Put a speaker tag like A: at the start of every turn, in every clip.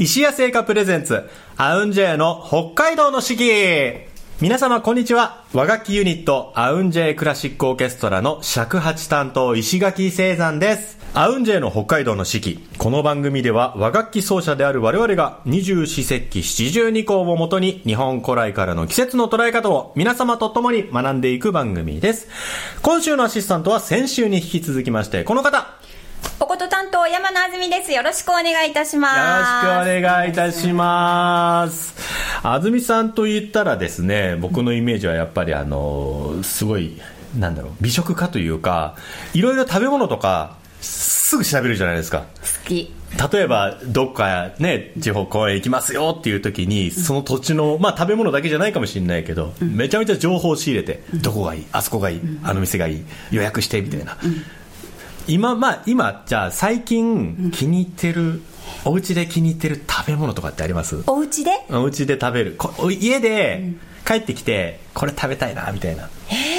A: 石屋製菓プレゼンツ、アウンジェイの北海道の四季。皆様こんにちは。和楽器ユニット、アウンジェイクラシックオーケストラの尺八担当、石垣聖山です。アウンジェイの北海道の四季。この番組では和楽器奏者である我々が二十四節気七十二項をもとに日本古来からの季節の捉え方を皆様と共に学んでいく番組です。今週のアシスタントは先週に引き続きまして、この方。
B: おこと担当山野あずみです。よろしくお願いいたします。
A: よろしくお願いいたします。安住さんと言ったらですね、僕のイメージはやっぱりあの、すごい、なんだろう、美食家というか、いろいろ食べ物とか、すぐ調べるじゃないですか。
B: 好き。
A: 例えば、どっかね、地方公園行きますよっていう時に、その土地の、まあ食べ物だけじゃないかもしれないけど、めちゃめちゃ情報を仕入れて、どこがいい、あそこがいい、あの店がいい、予約してみたいな。今、まあ今、じゃあ最近気に入ってる、お家で気に入ってる食べ物とかってあります？
B: お家で？
A: お家で食べる。こ家で帰ってきて、これ食べたいな、みたいな。
B: えー、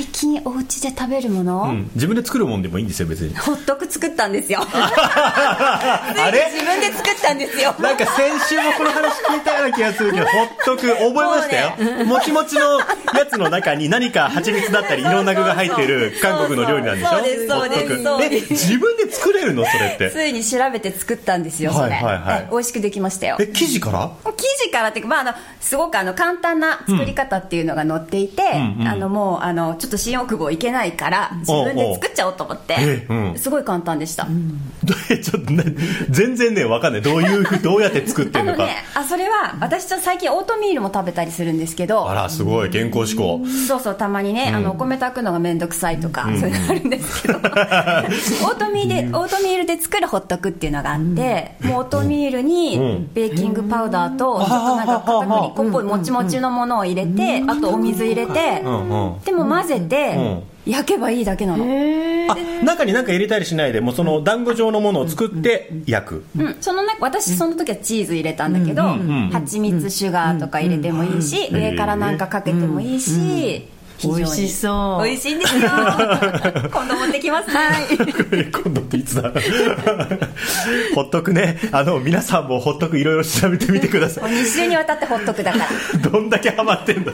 B: 最近お家で食べるもの、
A: うん。自分で作るもんでもいいんですよ、別に。
B: ホットク作ったんですよ。
A: あれ？
B: 自分で作ったんですよ。
A: なんか先週もこの話聞いたような気がするけど、ほっとく、覚えましたよ。もちもちのやつの中に何か蜂蜜だったり、いろんな具が入ってる韓国の料理なんでしょ？
B: そうですそうですで
A: 自分で作れるの？それって。
B: ついに調べて作ったんですよ、それ。
A: はいはいはい
B: え美味しくできましたよ。
A: え、生地から？
B: 生地からっていうか、まあ、あのすごくあの簡単な作り方っていうのが載っていて、
A: うんうん
B: あのもうあのちょっと新大久保行けないから自分で作っちゃおうと思って
A: えうん。
B: すごい簡単でした、
A: えちょっとね、全然ね、わかんない。どういうどうやって作ってるのか。
B: あのねあそれは私と最近オートミールも食べたりするんですけど。
A: あら、すごい、健康志向。
B: そうそうたまにね、あのお米炊くのが面倒くさいとか、そういうのあるんですけど。オートミールでオートミールで作るホットクっていうのがあって、もうオートミールに
A: ん。
B: ベーキングパウダーとちょっとなんか片栗粉っぽいもちもちのものを入れて、あとお水入れて。でも混ぜて、焼けばいいだけなの、
A: あ、中に何か入れたりしないで、もうその団子状のものを作って焼く。
B: うん、その中私その時はチーズ入れたんだけど、
A: ん。
B: 蜂蜜シュガーとか入れてもいいし、上からなんかかけてもいいし、非常に。
C: 美味しそう。
B: 美味しいんですよ。今度持ってきます。ね、
A: 今度っていつだほっとくね。あの、皆さんもほっとくいろいろ調べてみてください。
B: 2週にわたってほっとくだから。
A: どんだけハマってんだ。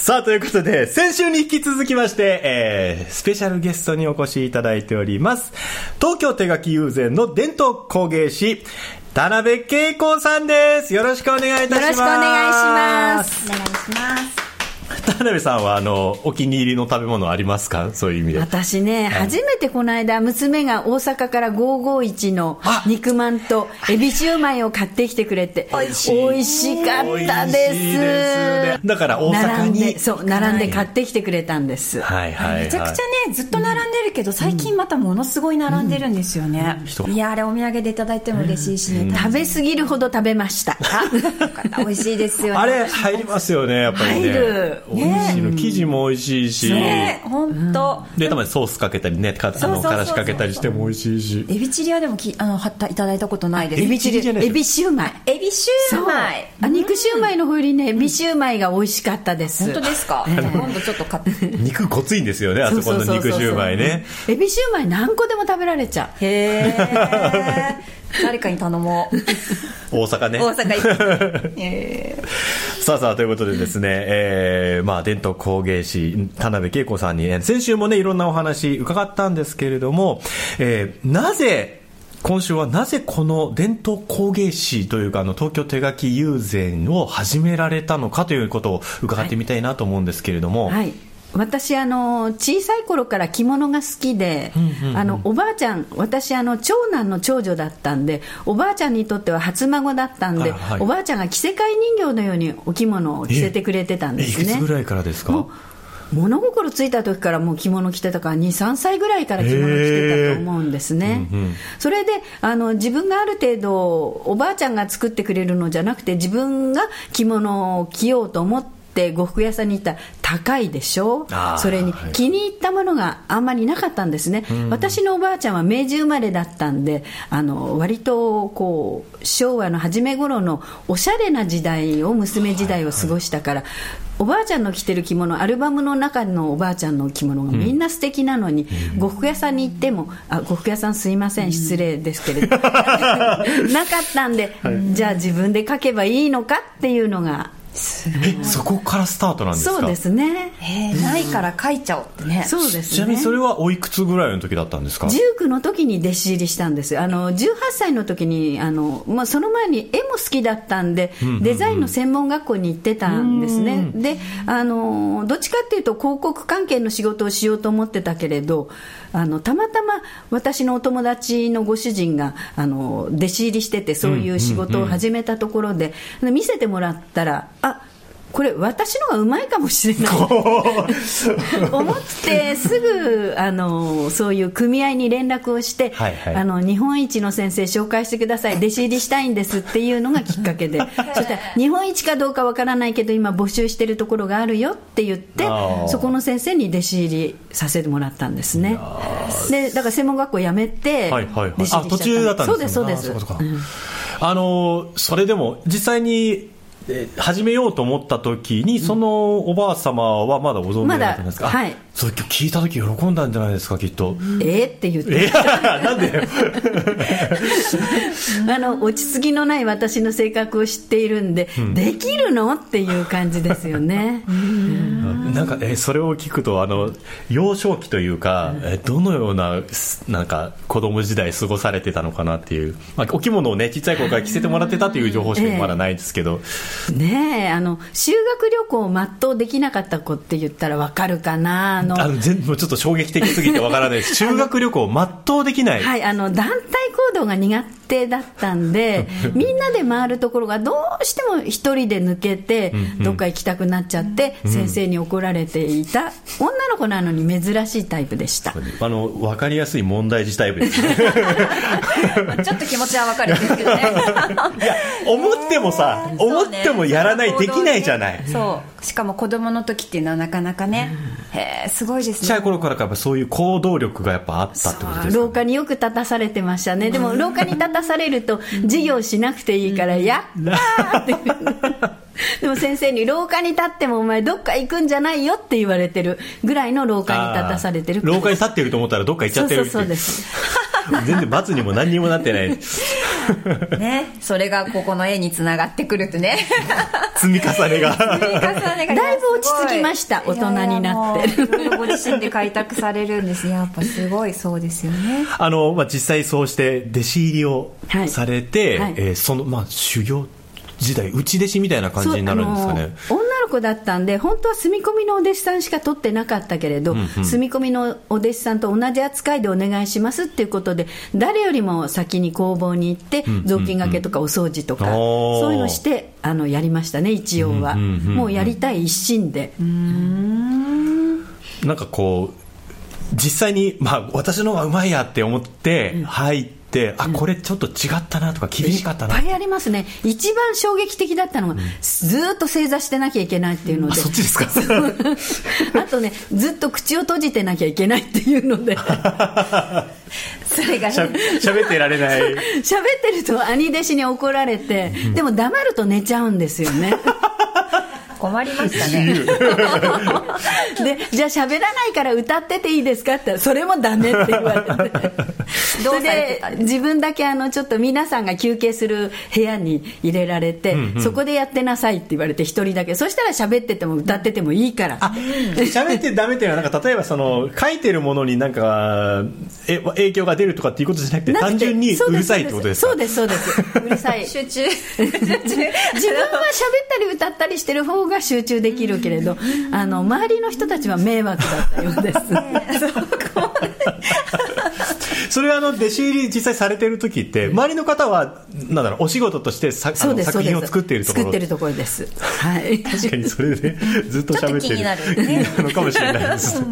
A: さあ、ということで、先週に引き続きまして、えー、スペシャルゲストにお越しいただいております。東京手書き友禅の伝統工芸士、田辺恵子さんです。よろしくお願いいたします。
C: よろしくお願いします
B: お願いします
A: 田辺さんは、あの、お気に入りの食べ物ありますか？そういう意味で。
C: 私ね、初めてこの間、娘が大阪から551の
A: あ
C: 肉まんとエビシューマイを買ってきてくれて、美味しかったです。
A: 美味しいですね。だから大阪に。
C: 並んで、そう、並んで買ってきてくれたんです。
A: はいはい、はい。
B: めちゃくちゃねずっと並んでるけど最近またものすごい並んでるんですよね、いやあれお土産でいただいても嬉しいしね、
C: 食べ過ぎるほど食べました。
B: 美味しいですよね。
A: あれ入りますよね、やっぱりね。
C: 入る
A: 美味しいの。生地も美味しいし。
B: ね本当、
A: で、たまにソースかけたりね、かあの、からしかけたりしても美味しいし。
B: エビチリはでもきあのはったいただいたことないです
C: エビチリ、
A: じゃない
C: エビシューマイ。
B: エビシューマイ
C: あ肉シューマイの方よりね、エビシューマイが美味しかったです。
B: 本当ですか、今度ちょっと買って
A: 肉ごついんですよね、あそこの肉シューマイね。
C: エビシューマイ何個でも食べられちゃう。
B: へえ誰かに頼もう
A: 大阪ね。
B: 大阪行って へー
A: さあさあ、ということでですね、えー、まあ、伝統工芸士、田辺恵子さんに、ね、先週もね、いろんなお話伺ったんですけれども、えー、なぜ、今週はなぜこの伝統工芸士というか、あの、東京手書き友禅を始められたのかということを伺ってみたいなと思うんですけれども、
C: はい私あの小さい頃から着物が好きで、あのおばあちゃん私あの長男の長女だったんでおばあちゃんにとっては初孫だったんで、
A: あはい。
C: おばあちゃんが着せ替え人形のようにお着物を着せてくれてたんですね。
A: えいくつぐらいからですか？
C: 物心ついた時からもう着物着てたから23歳ぐらいから着物着てたと思うんですね、
A: うんうん。
C: それであの自分がある程度おばあちゃんが作ってくれるのじゃなくて自分が着物を着ようと思ってって呉服屋さんに行ったら高いでしょ？それに
A: はい。
C: 気に入ったものがあんまりなかったんですね、私のおばあちゃんは明治生まれだったんであの割とこう昭和の初め頃のおしゃれな時代を娘時代を過ごしたから、おばあちゃんの着てる着物アルバムの中のおばあちゃんの着物がみんな素敵なのに、呉服屋さんに行ってもあ呉服屋さんすいません失礼ですけれど なかったんで、じゃあ自分で書けばいいのかっていうのが
A: えそこからスタートなんですか？
C: そうですね。
B: えーないから書いちゃおうってね。
C: そうですね。
A: ちなみにそれはおいくつぐらいの時だったんですか
C: ？19の時に弟子入りしたんです。あの18歳の時にあの、まあ、その前に絵も好きだったんで、デザインの専門学校に行ってたんですね。であのどっちかっていうと広告関係の仕事をしようと思ってたけれどあのたまたま私のお友達のご主人があの弟子入りしててそういう仕事を始めたところで、で見せてもらったらあこれ私のがうまいかもしれない。思ってすぐあのそういう組合に連絡をして、
A: はいはい。
C: あの日本一の先生紹介してください。弟子入りしたいんですっていうのがきっかけで。そしたら日本一かどうかわからないけど今募集してるところがあるよって言ってそこの先生に弟子入りさせてもらったんですね。でだから専門学校辞めて
A: はいはいはい。
C: 弟子入りしちゃ
A: あ途中だったんですね。
C: そうですそうです。
A: うかそうか。あのそれでも実際にえー始めようと思った時にそのおばあ様はまだご存命だったんですか、
C: まだはい。
A: それ今日聞いた時喜んだんじゃないですかきっと、
C: えーって言って。
A: え なんで
C: あの落ち着きのない私の性格を知っているんで、できるの？っていう感じですよね。
A: なんか、えーそれを聞くとあの幼少期というか、えーどのようなすなんか子供時代過ごされてたのかなっていう、まあ、お着物をねちっちゃい頃から着せてもらってたという情報しかまだないですけど、
C: ねえあの修学旅行を全うできなかった子って言ったらわかるかなあの。
A: あの全もうちょっと衝撃的すぎてわからないです。修学旅行を全うできない、
C: はい、あの団体行動が苦手だったんでみんなで回るところがどうしても一人で抜けてどっか行きたくなっちゃって先生に怒られていた女の子なのに珍しいタイプでした。
A: あの分かりやすい問題児タイプですね。
B: ちょっと気持ちはわかるんですけどね。
A: 思ってもさ、思ってもやらない、できないじゃない。
B: そう。しかも子供の時っていうのはなかなかね、へえすごいです
A: ちっちゃい
B: ね
A: 頃からやっぱそういう行動力がやっぱあったってことですか
C: 廊下によく立たされてましたね。でも廊下に立たされると授業しなくていいから「やったー!」って でも先生に廊下に立ってもお前どっか行くんじゃないよって言われてるぐらいの廊下に立たされてる
A: 廊下に立ってると思ったらどっか行っちゃってるってい
C: そうそうそうです。
A: 全然罰にも何にもなってない。
B: ねそれがここの絵につながってくるとね。
A: 積み重ねが。
B: だ
C: だいぶ落ち着きました大人になって
B: ご自身で開拓されるんです。ねやっぱすごいそうですよね。
A: あの、まあ、実際そうして弟子入りを
C: はい。
A: されて、
C: はい。
A: えーその、まあ、修行時代内弟子みたいな感じになるんですかね。
C: 女の子だったんで本当は住み込みのお弟子さんしか取ってなかったけれど、住み込みのお弟子さんと同じ扱いでお願いしますっていうことで誰よりも先に工房に行って雑巾がけとかお掃除とか、
A: おー。
C: そういうのしてあのやりましたね一応は、
A: うんうんうんうん。
C: もうやりたい一心で、
A: なんかこう実際に、まあ、私の方がうまいやって思って入って、あこれちょっと違ったなとか厳しかったな、
C: いっぱいありますね。一番衝撃的だったのが、ずーっと正座してなきゃいけないっていうので。
A: あそっちですか？
C: あとねずっと口を閉じてなきゃいけないっていうので。
B: それが
A: しゃ喋ってられない。
C: 喋ってると兄弟子に怒られて、でも黙ると寝ちゃうんですよね
B: 困りましたね。
C: でじゃあ喋らないから歌ってていいですかって言ったらそれもダメって言われて。
B: ど
C: そ
B: れで
C: 自分だけあのちょっと皆さんが休憩する部屋に入れられて、そこでやってなさいって言われて一人だけ。そしたら喋ってても歌っててもいいから。
A: 喋ってダメっていうのはなんか例えばその書いてるものになんかえ影響が出るとかっていうことじゃなくて
C: なくて。
A: 単純に
C: そう
A: るさいってことですか？
C: そうですそうです。うるさい。
B: 集中。
C: 自分は喋ったり歌ったりしてる方が集中できるけれど、あの周りの人たちは迷惑だったようです。
A: それはあの弟子入り実際されてる時って周りの方はなんだろうお仕事としてさあの
C: そうです
A: 作品を作っているところ。
C: 作ってるところです。はい。
A: 確かにそれでずっと喋ってる。
B: ちょっと気になる。ね
A: なのかもしれないです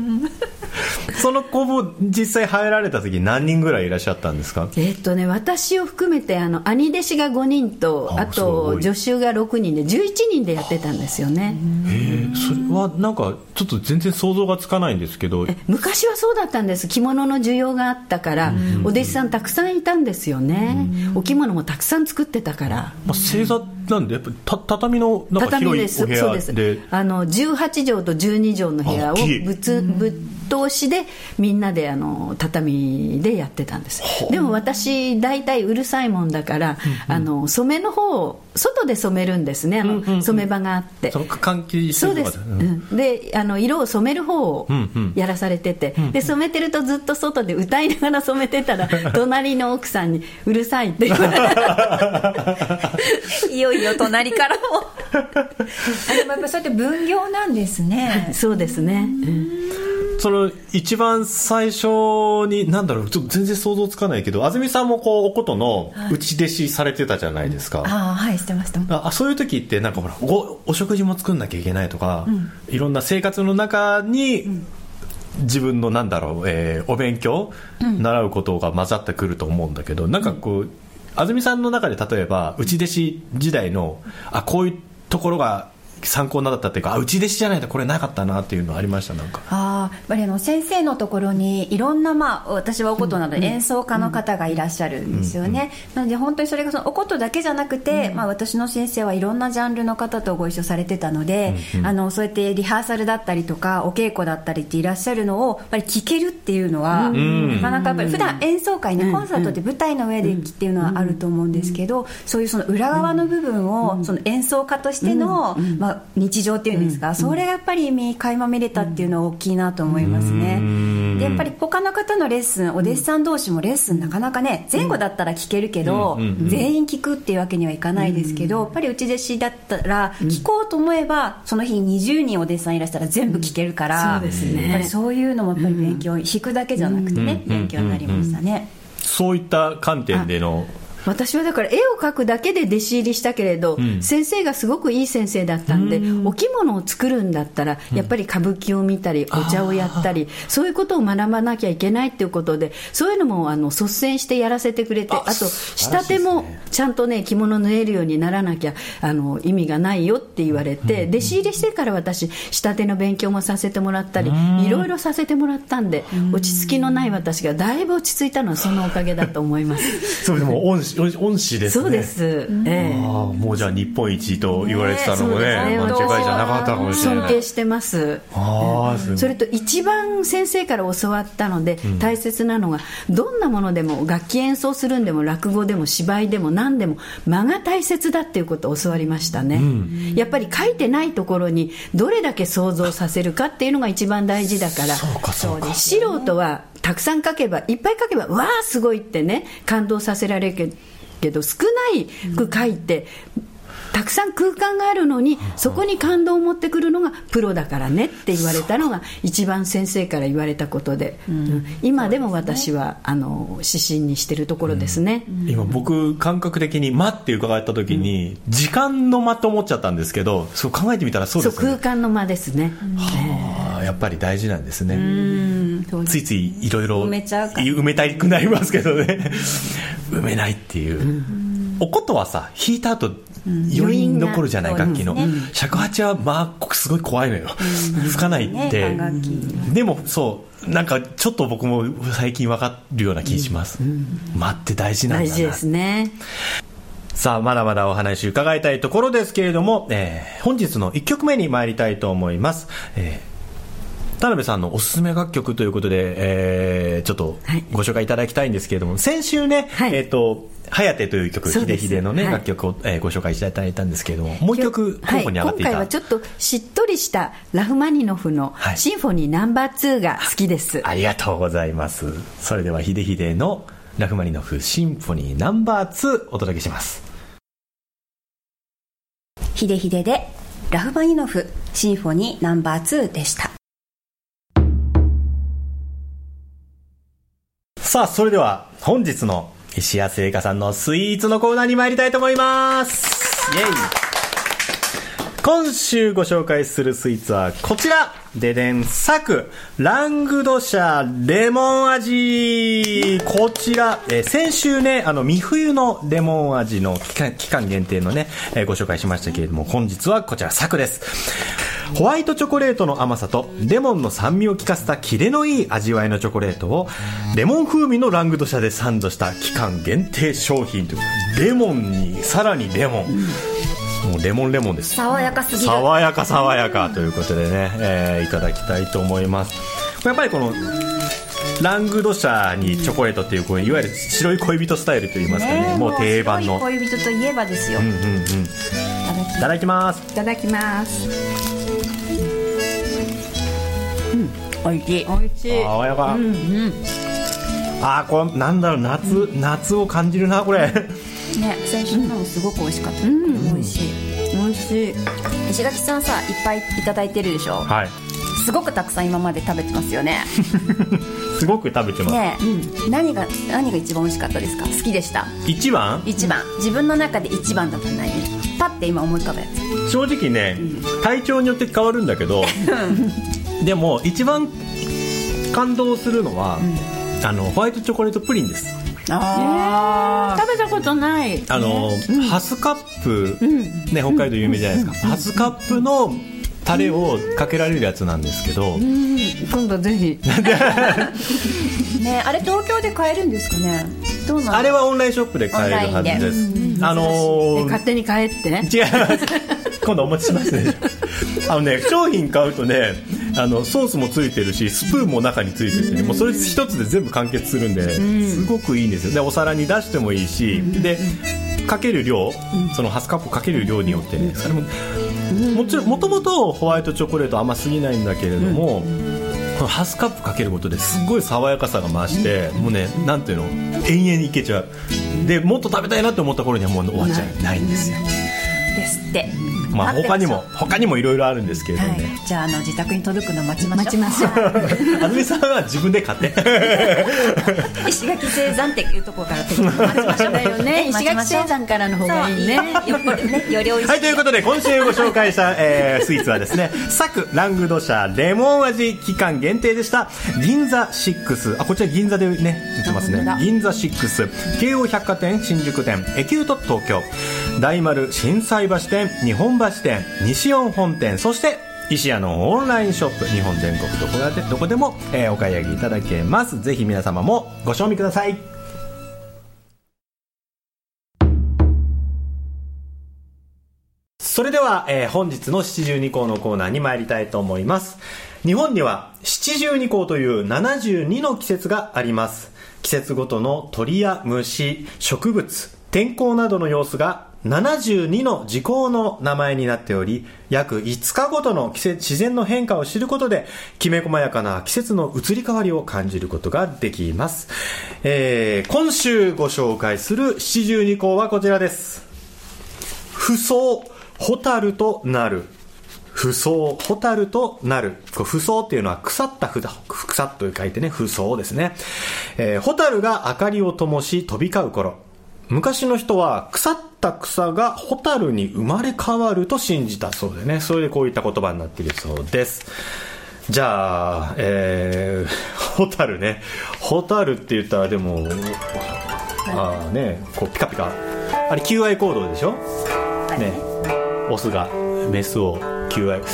A: その子も実際入られた時何人ぐらいいらっしゃったんですか？
C: えっとね、私を含めてあの兄弟子が5人と
A: あ
C: と助手が6人で11人でやってたんですよね。
A: へえそれはなんかちょっと全然想像がつかないんですけど。
C: 昔はそうだったんです。着物の需要があったからお弟子さんたくさんいたんですよね。お着物もたくさん作ってたから。
A: まあ、正座なんでやっぱた畳のなんか広い
C: 畳です。
A: お部屋
C: そうです。
A: で
C: あの18畳と12畳の部屋をぶつぶっ通しでみんなであの畳でやってたんです。でも私大体うるさいもんだから、あの染めの方を外で染めるんですね。あの、染め場があって。
A: その換気す
C: そうです、
A: るとかで
C: うん。であの色を染める方を
A: うんうん。
C: やらされてて、で染めてるとずっと外で歌いながら染めてたら 隣の奥さんに「うるさい」って言われて。
B: いよいよ隣からも。あでもやっぱそうやって分業なんですね。
C: そうですね、うん。
A: その一番最初に何だろうちょっと全然想像つかないけど安住さんもこうおことの内弟子されてたじゃないですか、
B: ああはいしてました。
A: あそういう時ってなんかほらおお食事も作んなきゃいけないとか、いろんな生活の中に、自分のなんだろう、えーお勉強、習うことが混ざってくると思うんだけどなんかこう、安住さんの中で例えば内弟子時代のあこういうところが参考になったっていうかあ内弟子じゃないとこれなかったなっていうのありましたなんか。
B: ああやっぱりあの先生のところにいろんな、まあ、私はお琴などで演奏家の方がいらっしゃるんですよね、なので本当にそれがそのお琴だけじゃなくて、まあ、私の先生はいろんなジャンルの方とご一緒されてたので、あのそうやってリハーサルだったりとかお稽古だったりっていらっしゃるのをやっぱり聞けるっていうのは、なかなかやっぱり普段演奏会ね、コンサートって舞台の上でっていうのはあると思うんですけど、そういうその裏側の部分を、その演奏家としての、まあ、日常っていうんですか、それがやっぱり見垣間見れたっていうのは大きいなと思いますね。でやっぱり他の方のレッスンお弟子さん同士もレッスンなかなかね前後だったら聞けるけど、全員聞くっていうわけにはいかないですけど、やっぱり内弟子だったら聞こうと思えばその日20人お弟子さんいらしたら全部聞けるから、
C: そうですね。
B: やっぱりそういうのもやっぱり勉強、弾くだけじゃなくてね、
A: うん。
B: 勉強になりましたね。
A: そういった観点での
C: 私はだから絵を描くだけで弟子入りしたけれど、
A: ん。
C: 先生がすごくいい先生だったんで、お着物を作るんだったら、やっぱり歌舞伎を見たり、お茶をやったり、そういうことを学ばなきゃいけないっていうことで、そういうのもあの率先してやらせてくれて、あと、仕立てもちゃんとね、着物縫えるようにならなきゃあの意味がないよって言われて、弟子入りしてから私、仕立ての勉強もさせてもらったり、いろいろさせてもらったんで、落ち着きのない私がだいぶ落ち着いたのはそのおかげだと思います。
A: そうでも恩師ですね。
C: そうです。え
A: もうじゃあ日本一と言われてたのもね
B: ね
A: 間違いじゃなかったかもしれない。
C: 尊敬してます。
A: ああすごい。
C: それと一番先生から教わったので大切なのが、どんなものでも楽器演奏するんでも落語でも芝居でも何でも間が大切だっていうことを教わりましたね、やっぱり書いてないところにどれだけ想像させるかっていうのが一番大事だから。
A: そうかそうか。
C: 素人はたくさん書けばいっぱい書けばわあすごいってね感動させられるけど少ないく書いて、たくさん空間があるのにそこに感動を持ってくるのがプロだからねって言われたのが一番先生から言われたことで、うん。今でも私はあの指針にしてるところですね、
A: 今僕感覚的に「間」って伺った時に時間の間と思っちゃったんですけどそう考えてみたらそうですね。
C: 空間の間ですね、
A: ああやっぱり大事なんですね。ついついいろいろ
B: 埋めちゃうから。
A: 埋めたくなりますけどね。埋めないっていう、おことはさ弾いた後余韻残るじゃない、
B: 余
A: 楽器の、尺八はまあすごい怖いのよ、吹かないって、でもそうなんかちょっと僕も最近分かるような気します、間って大事なんだな。
C: 大事ですね。
A: さあ、まだまだお話伺いたいところですけれども、えー本日の1曲目に参りたいと思います。えー田辺さんのおすすめ楽曲ということで、えーちょっと
C: はい。
A: ご紹介いただきたいんですけれども、先週ね、
C: はい。
A: えっ、と、はやてという曲、
C: そうです。
A: ひでひでのね、
C: はい。
A: 楽曲を、えーご紹介いただいたんですけれども、もう一曲候補に上がっていた。
C: はい、今回はちょっとしっとりしたラフマニノフの
A: はい。
C: シンフォニーナンバー2が好きです、
A: ありがとうございます。それでは、ひでひでのラフマニノフシンフォニーナンバー2お届けします。
B: ヒデヒデでラフマニノフシンフォニーナンバー2でした
A: さあ、それでは本日の石谷製菓さんのスイーツのコーナーに参りたいと思います。イェイ今週ご紹介するスイーツはこちらででん、サク、ラングドシャレモン味。こちら、えー先週ね、あの、未冬のレモン味の期間限定のね、えーご紹介しましたけれども、本日はこちらサクです。ホワイトチョコレートの甘さとレモンの酸味を効かせたキレのいい味わいのチョコレートをレモン風味のラングドシャでサンドした期間限定商品というレモンにさらにレモン、もうレモンレモンです。
B: 爽やかすぎる。
A: 爽やか爽やかということでね、えーいただきたいと思います。やっぱりこのラングドシャにチョコレートっていうこういわゆる白い恋人スタイルといいますかね。もう定番の。
B: 白い恋人といえばですよ、
A: うんうんうん。い
B: ただき
A: ます。
C: いただきます
B: おいしい。
C: 美味しい。
A: 爽やか、あーこれなんだろう夏、夏を感じるなこれ。
B: ね先週のもすごく美味しかった、美味しい。
C: 美味しい。
B: 石垣さんさいっぱいいただいてるでしょ？
A: はい。
B: すごくたくさん今まで食べてますよね。
A: すごく食べてます、
B: ねえ、何が何が一番美味しかったですか？好きでした？
A: 一番？
B: 一番。自分の中で一番だったの何？パッて今思い浮かぶやつ。
A: 正直ね、体調によって変わるんだけど でも一番感動するのは、あのホワイトチョコレートプリンです。
B: あ
C: 食べたことない。
A: あの、ハスカップ、ね、北海道有名じゃないですか、ハスカップのタレをかけられるやつなんですけど、
C: 今度ぜひ。
B: ねあれ東京で買えるんですかね？どうなの？
A: あれはオンラインショップで買えるはずです、あのー
C: 勝手に帰って？
A: 違います。今度お持ちしますね。あのね商品買うとねあのソースもついてるしスプーンも中についててねもうそれ一つで全部完結するんですごくいいんですよ。でお皿に出してもいいしでかける量そのハスカップかける量によってねそれももちろんもともとホワイトチョコレート甘すぎないんだけれども、このハスカップかけることですごい爽やかさが増して、もうねなんていうの延々いけちゃう。でもっと食べたいなって思った頃にはもう終わっちゃう。ない。んですよ。
B: ですって
A: まあ他にも他にもいろいろあるんですけれど
B: はい。
A: ね、
B: じゃああの自宅に届くの待ちましょう。
C: 待ちましょう。
A: 安住さんは自分で買って。
B: 石垣製山っていうところから手に待ちましょう。
C: だよね石垣
B: 待ちましょう。
C: 製山からの方がいいね。
B: よっぽどねより美味しい。
A: はいということで今週ご紹介した、えー スイーツはですねサクラングドシャレモン味期間限定でした。銀座6あこちら銀座でね売ってますね。
B: 本当だ。
A: 銀座6京王百貨店新宿店エキュート東京大丸心斎橋店日本橋店西四本店そして石屋のオンラインショップ日本全国どこでどこでも、えーお買い上げいただけますぜひ皆様もご賞味くださいそれでは、えー本日の七十二項のコーナーに参りたいと思います。日本には七十二項という72の季節があります。季節ごとの鳥や虫、植物、天候などの様子が72の時効の名前になっており、約5日ごとの季節自然の変化を知ることで、きめ細やかな季節の移り変わりを感じることができます。えー今週ご紹介する七十二項はこちらです。不走蛍となる不走蛍となるこう不走っていうのは腐ったふだ腐っと書いてね不走ですね、えー、蛍が明かりを灯し飛び交う頃昔の人は腐った草が蛍に生まれ変わると信じたそうでね。それでこういった言葉になっているそうです。じゃあ、えー、蛍ね。蛍って言ったらでもああねこうピカピカ。あれ求愛行動でしょ？ね。オスがメスを求愛お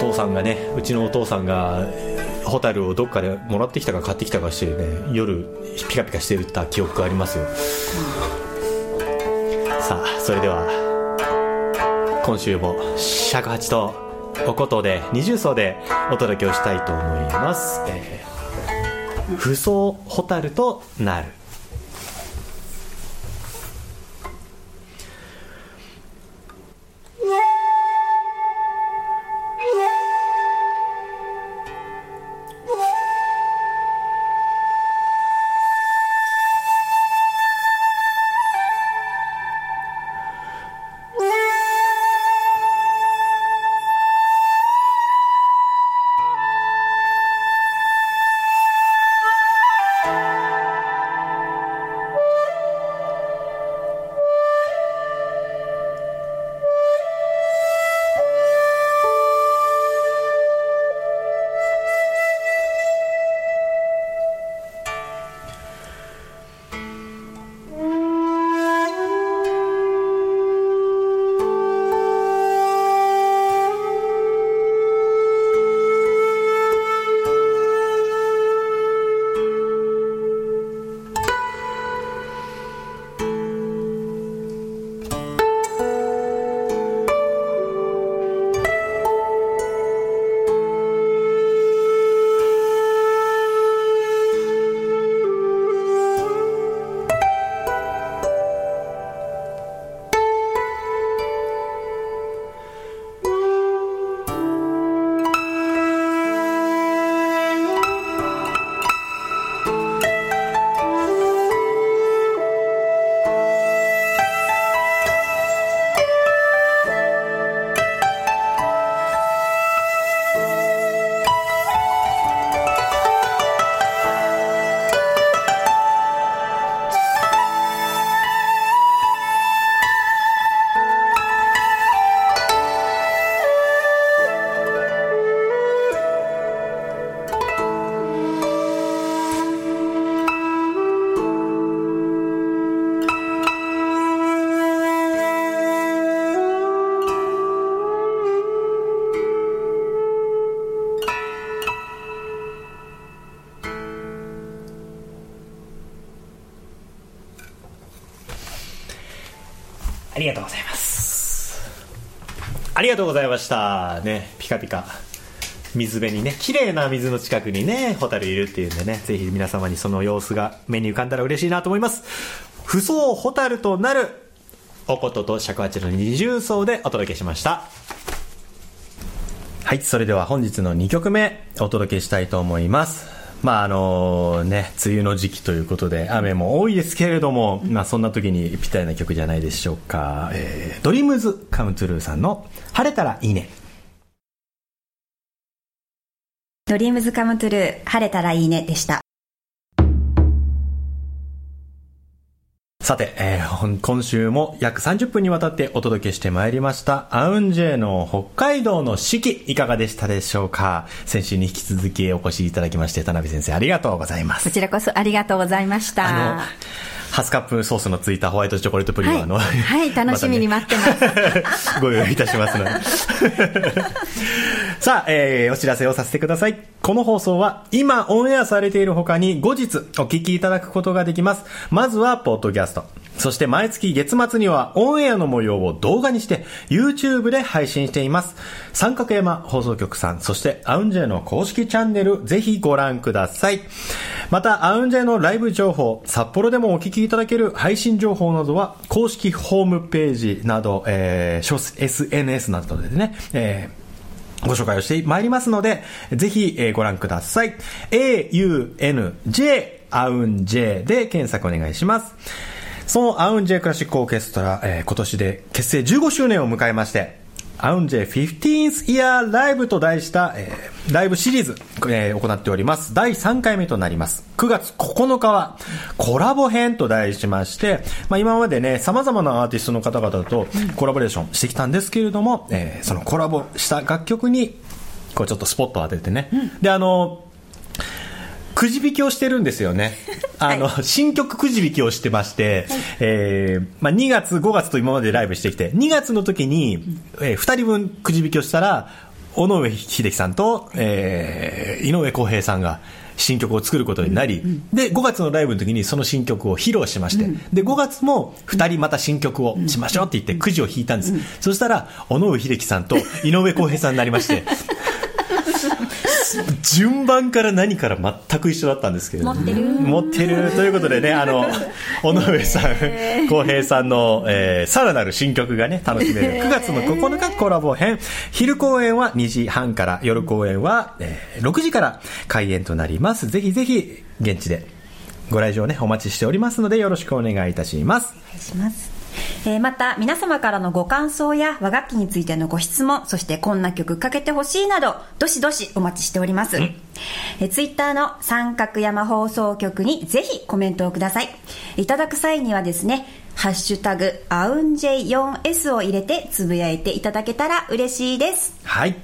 A: 父さんがねうちのお父さんがホタルをどっかでもらってきたか買ってきたかしてね夜ピカピカしてるった記憶がありますよ、さあそれでは今週も尺八とお琴で二重奏でお届けをしたいと思います、えー、不走ホタルとなる。ありがとうございます。ありがとうございました。ねピカピカ。水辺にね綺麗な水の近くにねホタルいるっていうんでねぜひ皆様にその様子が目に浮かんだら嬉しいなと思います。不走ホタルとなるおことと尺八の二重奏でお届けしました。はいそれでは本日の2曲目お届けしたいと思います。まああのね、梅雨の時期ということで雨も多いですけれども、まあそんな時にぴったりな曲じゃないでしょうか。えー、ドリームズカムトゥルーさんの晴れたらいいね。
B: ドリームズカムトゥルー晴れたらいいねでした。
A: さて、えー今週も約30分にわたってお届けしてまいりました、アウンジェの北海道の四季、いかがでしたでしょうか？先週に引き続きお越しいただきまして、田辺先生ありがとうございます
C: こ。ちらこそありがとうございました。
A: ハスカップソースのついたホワイトチョコレートプリンは、あの、
C: はい はい楽しみに待って
A: ます。ご用意いたしますので。さあ、えー、お知らせをさせてください。この放送は今オンエアされている他に後日お聞きいただくことができます。まずは、ポッドキャスト。そして毎月月末にはオンエアの模様を動画にして YouTube で配信しています。三角山放送局さん、そしてアウンジェの公式チャンネル、ぜひご覧ください。また、アウンジェのライブ情報、札幌でもお聞きいただける配信情報などは、公式ホームページなど、えー、SNS などでね、えーご紹介をしてまいりますので、ぜひ、えーご覧ください。AUNJ、アウン J で検索お願いします。そのアウン J クラシックオーケストラ、えー今年で結成15周年を迎えまして、アウンジェ 15th Year Live と題した、えーライブシリーズ、えー行っております。第3回目となります。9月9日はコラボ編と題しまして、まあ、今までね、様々なアーティストの方々とコラボレーションしてきたんですけれども、えーそのコラボした楽曲に、こうちょっとスポットを当ててね。で、あの、くじ引きをしてるんですよね。あの、新曲くじ引きをしてまして、えーまあ、2月、5月と今までライブしてきて、2月の時に、え2人分くじ引きをしたら、尾上秀樹さんと、えー井上康平さんが新曲を作ることになり、で、5月のライブの時にその新曲を披露しまして、で、5月も2人また新曲をしましょうって言ってくじを引いたんです。そしたら、尾上秀樹さんと井上康平さんになりまして、順番から何から全く一緒だったんですけれども。
B: 持ってる。
A: 持ってる。ということでねあの 尾上さん浩平さんの、えーさらなる新曲がね楽しめる9月の9日コラボ編。昼公演は2時半から夜公演は、えー6時から開演となります。ぜひぜひ現地でご来場ねお待ちしておりますのでよろしくお願いいたします。
B: お願いします。えーまた、皆様からのご感想や和楽器についてのご質問、そしてこんな曲かけてほしいなど、どしどしお待ちしております。えーツイッターの三角山放送局にぜひコメントをください。いただく際にはですね、ハッシュタグ、アウンジェ 4S を入れてつぶやいていただけたら嬉しいです。
A: はい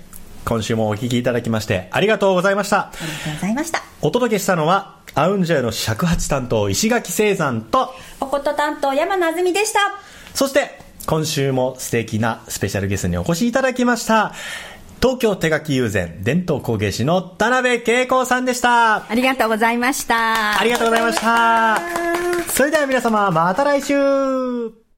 A: 今週もお聴きいただきましてありがとうございました
B: ありがとうございました。
A: お届けしたのはアウンジェの尺八担当石垣聖山と
B: おこと担当山名あずみでした。
A: そして、今週も素敵なスペシャルゲストにお越しいただきました。東京手書き友禅伝統工芸士の田辺恵子さんでした。
C: ありがとうございました。
A: ありがとうございました。それでは皆様、また来週